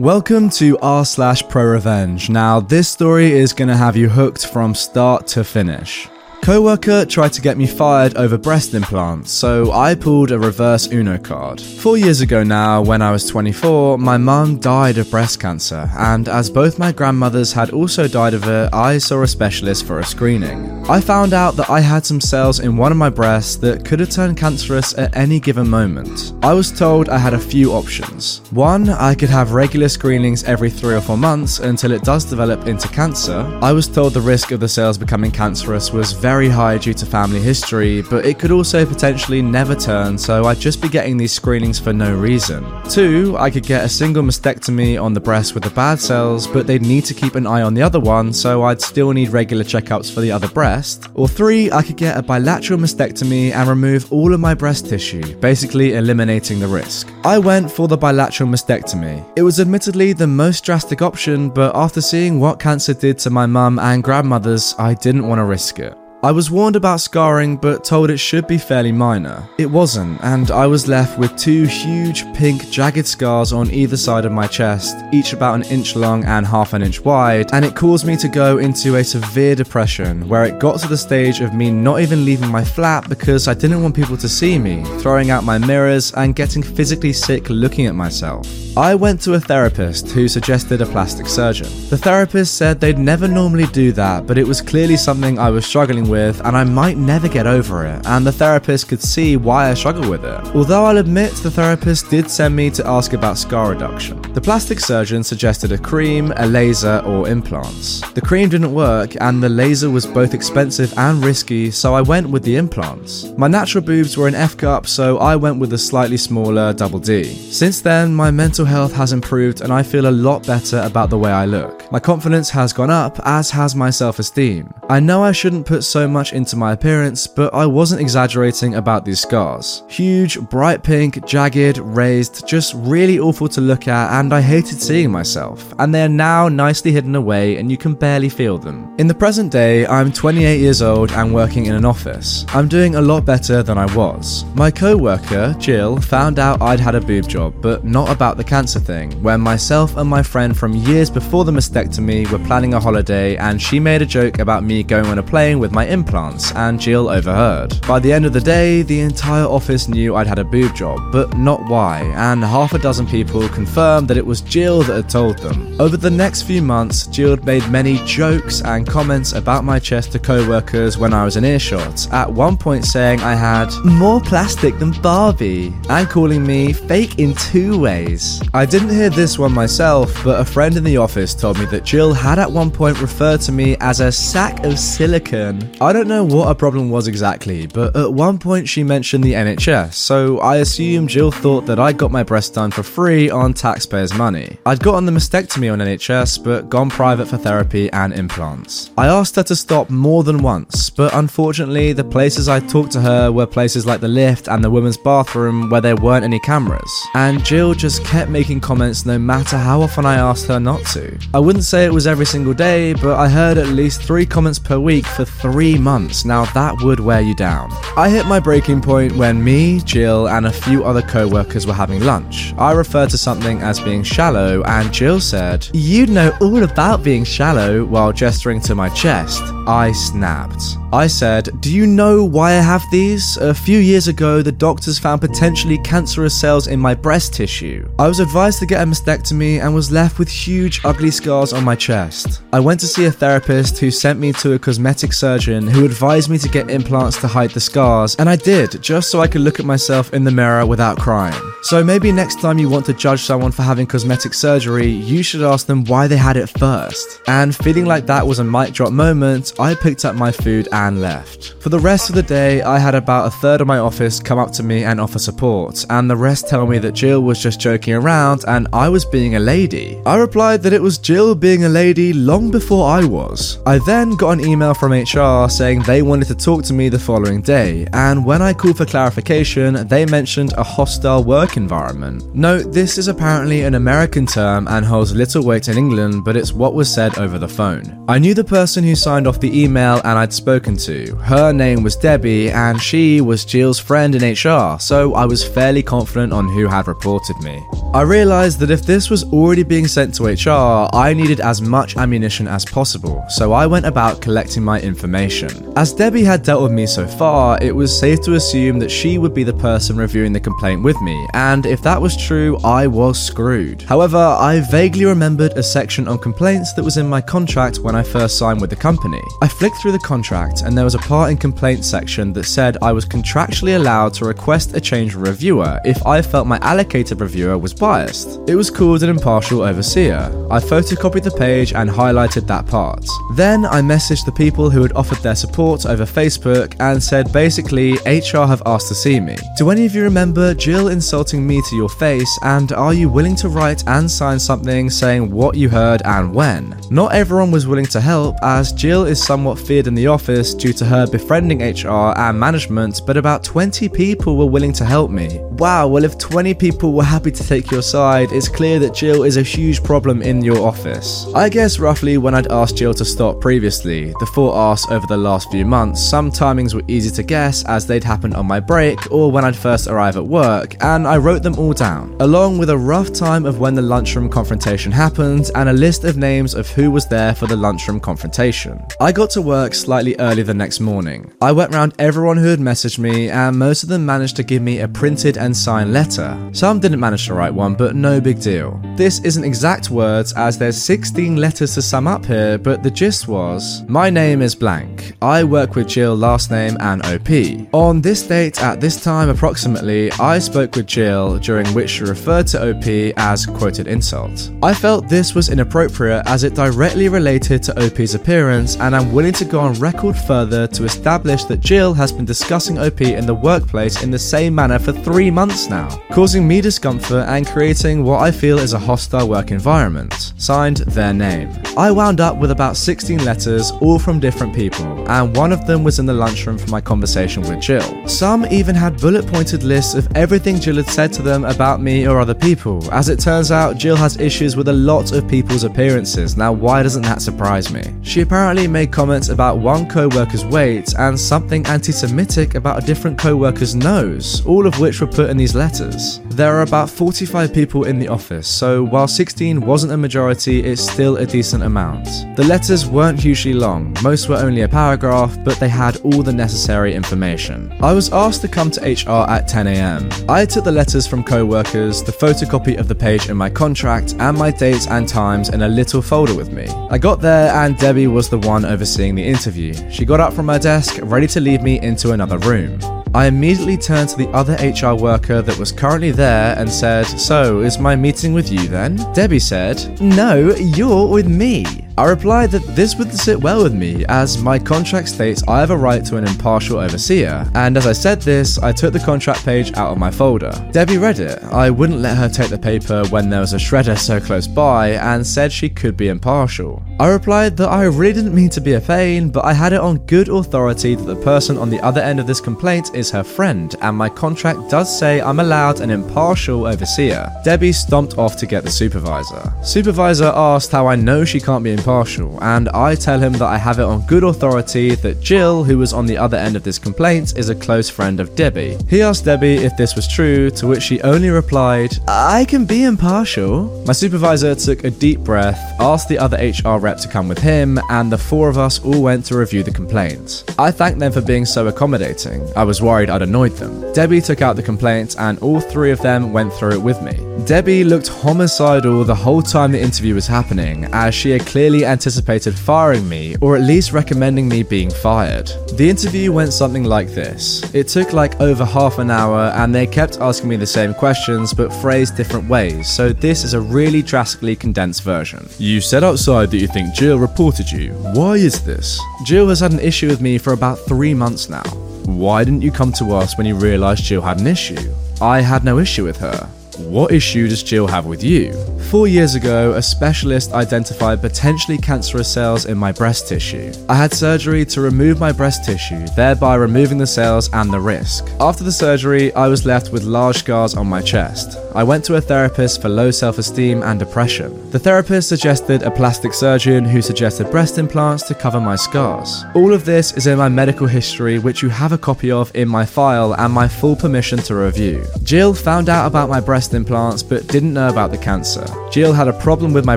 Welcome to r slash pro revenge. Now, this story is going to have you hooked from start to finish. Coworker tried to get me fired over breast implants, so I pulled a reverse Uno card. Four years ago now, when I was 24, my mum died of breast cancer, and as both my grandmothers had also died of it, I saw a specialist for a screening. I found out that I had some cells in one of my breasts that could have turned cancerous at any given moment. I was told I had a few options. One, I could have regular screenings every three or four months until it does develop into cancer. I was told the risk of the cells becoming cancerous was very high due to family history, but it could also potentially never turn, so I'd just be getting these screenings for no reason. Two, I could get a single mastectomy on the breast with the bad cells, but they'd need to keep an eye on the other one, so I'd still need regular checkups for the other breast. Or three, I could get a bilateral mastectomy and remove all of my breast tissue, basically eliminating the risk. I went for the bilateral mastectomy. It was admittedly the most drastic option, but after seeing what cancer did to my mum and grandmothers, I didn't want to risk it. I was warned about scarring, but told it should be fairly minor. It wasn't, and I was left with two huge pink jagged scars on either side of my chest, each about an inch long and half an inch wide, and it caused me to go into a severe depression where it got to the stage of me not even leaving my flat because I didn't want people to see me, throwing out my mirrors, and getting physically sick looking at myself. I went to a therapist who suggested a plastic surgeon. The therapist said they'd never normally do that, but it was clearly something I was struggling with and I might never get over it, and the therapist could see why I struggle with it. Although I'll admit the therapist did send me to ask about scar reduction. The plastic surgeon suggested a cream, a laser, or implants. The cream didn't work, and the laser was both expensive and risky, so I went with the implants. My natural boobs were an F cup, so I went with a slightly smaller double D. Since then, my mental health has improved, and I feel a lot better about the way I look. My confidence has gone up, as has my self esteem. I know I shouldn't put so much into my appearance, but I wasn't exaggerating about these scars. Huge, bright pink, jagged, raised, just really awful to look at, and I hated seeing myself. And they are now nicely hidden away, and you can barely feel them. In the present day, I'm 28 years old and working in an office. I'm doing a lot better than I was. My co worker, Jill, found out I'd had a boob job, but not about the cancer thing, when myself and my friend from years before the mastectomy were planning a holiday, and she made a joke about me going on a plane with my implants, and Jill overheard. By the end of the day, the entire office knew I'd had a boob job, but not why, and half a dozen people confirmed that it was Jill that had told them. Over the next few months, Jill made many jokes and comments about my chest to co workers when I was in earshot, at one point saying I had more plastic than Barbie, and calling me fake in two ways. I didn't hear this one myself, but a friend in the office told me that Jill had at one point referred to me as a sack of silicon. I don't know what her problem was exactly, but at one point she mentioned the NHS, so I assume Jill thought that I got my breast done for free on taxpayers' money. I'd gotten the mastectomy on NHS, but gone private for therapy and implants. I asked her to stop more than once, but unfortunately, the places I talked to her were places like the lift and the women's bathroom where there weren't any cameras. And Jill just kept making comments no matter how often I asked her not to. I wouldn't say it was every single day, but I heard at least three comments per week for three months. Now that would wear you down. I hit my breaking point when me, Jill, and a few other co workers were having lunch. I referred to something as being shallow, and Jill said, "You'd know all about being shallow, while gesturing to my chest. I snapped. I said, Do you know why I have these? A few years ago, the doctors found potentially cancerous cells in my breast tissue. I was advised to get a mastectomy and was left with huge, ugly scars on my chest. I went to see a therapist who sent me to a cosmetic surgeon who advised me to get implants to hide the scars, and I did, just so I could look at myself in the mirror without crying. So maybe next time you want to judge someone for having cosmetic surgery, you should ask them why they had it first. And feeling like that was a mic drop moment, I picked up my food and left. For the rest of the day, I had about a third of my office come up to me and offer support, and the rest tell me that Jill was just joking around and I was being a lady. I replied that it was Jill being a lady long before I was. I then got an email from HR saying they wanted to talk to me the following day, and when I called for clarification, they mentioned a hostile work environment. Note, this is apparently an American term and holds little weight in England, but it's what was said over the phone. I knew the person who signed off the email and I'd spoken to. Her name was Debbie, and she was Jill's friend in HR, so I was fairly confident on who had reported me. I realised that if this was already being sent to HR, I needed as much ammunition as possible, so I went about collecting my information. As Debbie had dealt with me so far, it was safe to assume that she would be the person reviewing the complaint with me, and if that was true, I was screwed. However, I vaguely remembered a section on complaints that was in my contract when I first signed with the company. I flicked through the contract, and there was a part in complaints section that said I was contractually allowed to request a change of reviewer if I felt my allocated reviewer was biased. It was called an impartial overseer. I photocopied the page and highlighted that part. Then I messaged the people who had offered their support over Facebook and said basically, HR have asked to see me. Do any of you remember Jill insulting me to your face, and are you willing to write and sign something saying what you heard and when? Not everyone was willing to help, as Jill is somewhat feared in the office due to her befriending HR and management, but about 20 people were willing to help me. Wow, well, if 20 people were happy to take your side, it's clear that Jill is a huge problem in your office. I guess roughly when I'd asked Jill to stop previously, the four asks over the last few months, some timings were easy to guess as they'd happened on my break or when I'd first arrive at work, and I wrote them all down, along with a rough time of when the lunchroom confrontation happened and a list of names of who was there for the lunchroom confrontation. I got to work slightly early the next morning. I went round everyone who had messaged me, and most of them managed to give me a printed and signed letter. Some didn't manage to write one, but no big deal. This isn't exact words, as there's 16 letters to sum up here, but the gist was My name is blank. I work with Jill, last name and OP. On this date, at this time approximately, I spoke with Jill, during which she referred to OP as quoted insult. I felt this was inappropriate as it directly related to OP's appearance, and I'm willing to go on record further to establish that Jill has been discussing OP in the workplace in the same manner for three months now, causing me discomfort and creating what I feel is a hostile work environment. Signed, their name. I wound up with about 16 letters, all from different people, and one of them was in the lunchroom for my conversation with Jill. Some even had bullet pointed lists of everything Jill had said to them about me or other people. As it turns out, Jill has issues with a lot of people's appearances. Now, why doesn't that surprise me? She apparently made comments about one co worker's weight and something anti Semitic about a different co worker's nose, all of which were put in these letters. There are about 45 people in the office, so while 16 wasn't a majority, it's still a decent amount. The letters weren't hugely long, most were only a paragraph, but they had all the necessary information. I was asked to come to HR at 10am. I took the letters from co workers, the photocopy of the page in my contract, and my dates and times in a little folder with me. I got there, and Debbie was the one overseeing the interview. She got up from her desk, ready to lead me into another room. I immediately turned to the other HR worker that was currently there and said, So, is my meeting with you then? Debbie said, No, you're with me. I replied that this would sit well with me, as my contract states I have a right to an impartial overseer, and as I said this, I took the contract page out of my folder. Debbie read it. I wouldn't let her take the paper when there was a shredder so close by, and said she could be impartial. I replied that I really didn't mean to be a pain, but I had it on good authority that the person on the other end of this complaint is her friend, and my contract does say I'm allowed an impartial overseer. Debbie stomped off to get the supervisor. Supervisor asked how I know she can't be impartial, and I tell him that I have it on good authority that Jill, who was on the other end of this complaint, is a close friend of Debbie. He asked Debbie if this was true, to which she only replied, I can be impartial. My supervisor took a deep breath, asked the other HR rep to come with him, and the four of us all went to review the complaint. I thanked them for being so accommodating. I was worried I'd annoyed them. Debbie took out the complaint, and all three of them went through it with me. Debbie looked homicidal the whole time the interview was happening, as she had clearly anticipated firing me, or at least recommending me being fired. The interview went something like this It took like over half an hour, and they kept asking me the same questions but phrased different ways, so this is a really drastically condensed version. You said outside that you think Jill reported you. Why is this? Jill has had an issue with me for about three months now. Why didn't you come to us when you realised Jill had an issue? I had no issue with her. What issue does Jill have with you? Four years ago, a specialist identified potentially cancerous cells in my breast tissue. I had surgery to remove my breast tissue, thereby removing the cells and the risk. After the surgery, I was left with large scars on my chest. I went to a therapist for low self esteem and depression. The therapist suggested a plastic surgeon who suggested breast implants to cover my scars. All of this is in my medical history, which you have a copy of in my file and my full permission to review. Jill found out about my breast implants but didn't know about the cancer. Jill had a problem with my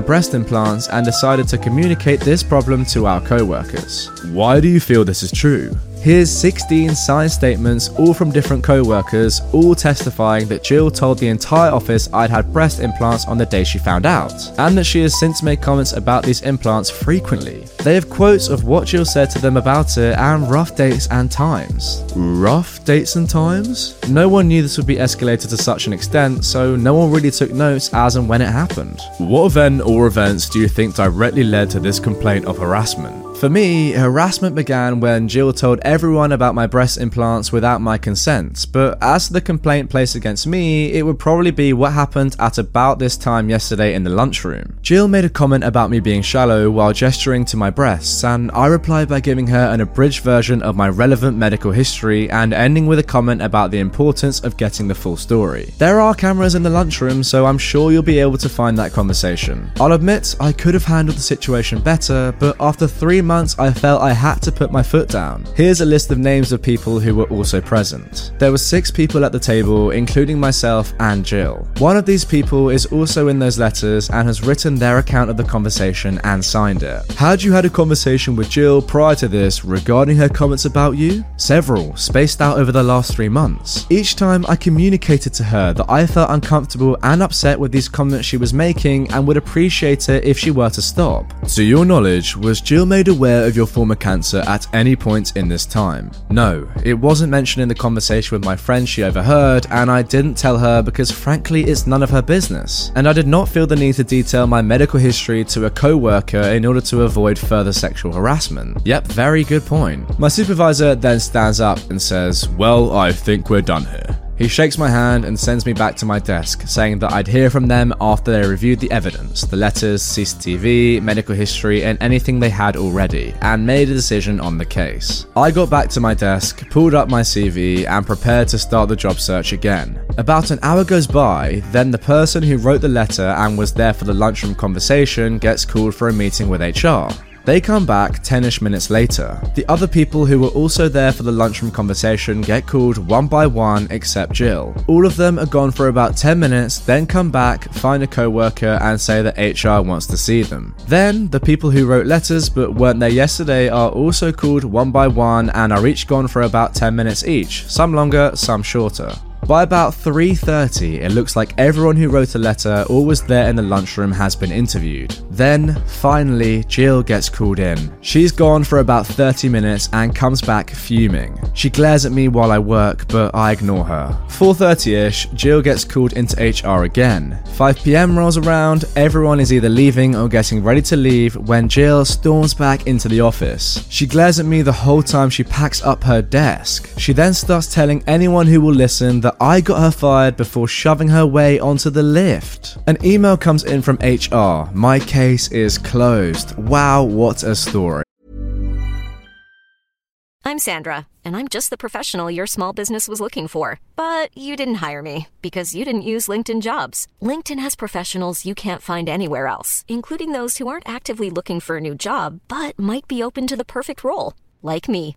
breast implants and decided to communicate this problem to our co workers. Why do you feel this is true? Here's 16 signed statements, all from different co workers, all testifying that Jill told the entire office I'd had breast implants on the day she found out, and that she has since made comments about these implants frequently. They have quotes of what Jill said to them about it and rough dates and times. Rough dates and times? No one knew this would be escalated to such an extent, so no one really took notes as and when it happened. What event or events do you think directly led to this complaint of harassment? For me, harassment began when Jill told everyone about my breast implants without my consent, but as the complaint placed against me, it would probably be what happened at about this time yesterday in the lunchroom. Jill made a comment about me being shallow while gesturing to my breasts, and I replied by giving her an abridged version of my relevant medical history and ending with a comment about the importance of getting the full story. There are cameras in the lunchroom, so I'm sure you'll be able to find that conversation. I'll admit I could have handled the situation better, but after three months, I felt I had to put my foot down. Here's a list of names of people who were also present. There were six people at the table, including myself and Jill. One of these people is also in those letters and has written their account of the conversation and signed it. Had you had a conversation with Jill prior to this regarding her comments about you? Several, spaced out over the last three months. Each time I communicated to her that I felt uncomfortable and upset with these comments she was making and would appreciate it if she were to stop. To your knowledge, was Jill made aware of your former cancer at any point in this time? No, it wasn't mentioned in the conversation with my friend she overheard, and I didn't tell her because frankly it's none of her business. And I did not feel the need to detail my medical history to a co worker in order to avoid further sexual harassment. Yep, very good point. My supervisor then stands up and says, Well, I think we're done here. He shakes my hand and sends me back to my desk, saying that I'd hear from them after they reviewed the evidence the letters, CCTV, medical history, and anything they had already, and made a decision on the case. I got back to my desk, pulled up my CV, and prepared to start the job search again. About an hour goes by, then the person who wrote the letter and was there for the lunchroom conversation gets called for a meeting with HR. They come back 10 ish minutes later. The other people who were also there for the lunchroom conversation get called one by one except Jill. All of them are gone for about 10 minutes, then come back, find a co worker, and say that HR wants to see them. Then, the people who wrote letters but weren't there yesterday are also called one by one and are each gone for about 10 minutes each, some longer, some shorter. By about 3:30, it looks like everyone who wrote a letter or was there in the lunchroom has been interviewed. Then, finally, Jill gets called in. She's gone for about 30 minutes and comes back fuming. She glares at me while I work, but I ignore her. 4:30ish, Jill gets called into HR again. 5 p.m. rolls around, everyone is either leaving or getting ready to leave when Jill storms back into the office. She glares at me the whole time she packs up her desk. She then starts telling anyone who will listen that I got her fired before shoving her way onto the lift. An email comes in from HR. My case is closed. Wow, what a story. I'm Sandra, and I'm just the professional your small business was looking for. But you didn't hire me because you didn't use LinkedIn jobs. LinkedIn has professionals you can't find anywhere else, including those who aren't actively looking for a new job but might be open to the perfect role, like me.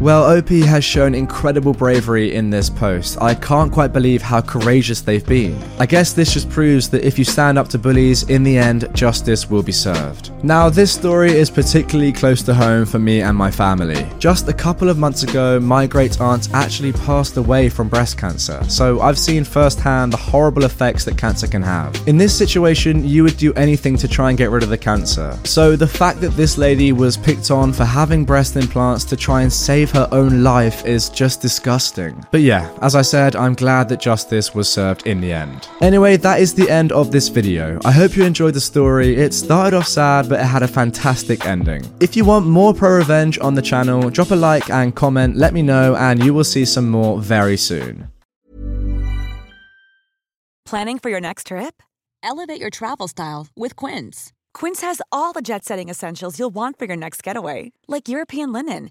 Well, OP has shown incredible bravery in this post. I can't quite believe how courageous they've been. I guess this just proves that if you stand up to bullies, in the end, justice will be served. Now, this story is particularly close to home for me and my family. Just a couple of months ago, my great aunt actually passed away from breast cancer, so I've seen firsthand the horrible effects that cancer can have. In this situation, you would do anything to try and get rid of the cancer. So the fact that this lady was picked on for having breast implants to try and save her own life is just disgusting. But yeah, as I said, I'm glad that justice was served in the end. Anyway, that is the end of this video. I hope you enjoyed the story. It started off sad, but it had a fantastic ending. If you want more pro revenge on the channel, drop a like and comment, let me know, and you will see some more very soon. Planning for your next trip? Elevate your travel style with Quince. Quince has all the jet setting essentials you'll want for your next getaway, like European linen,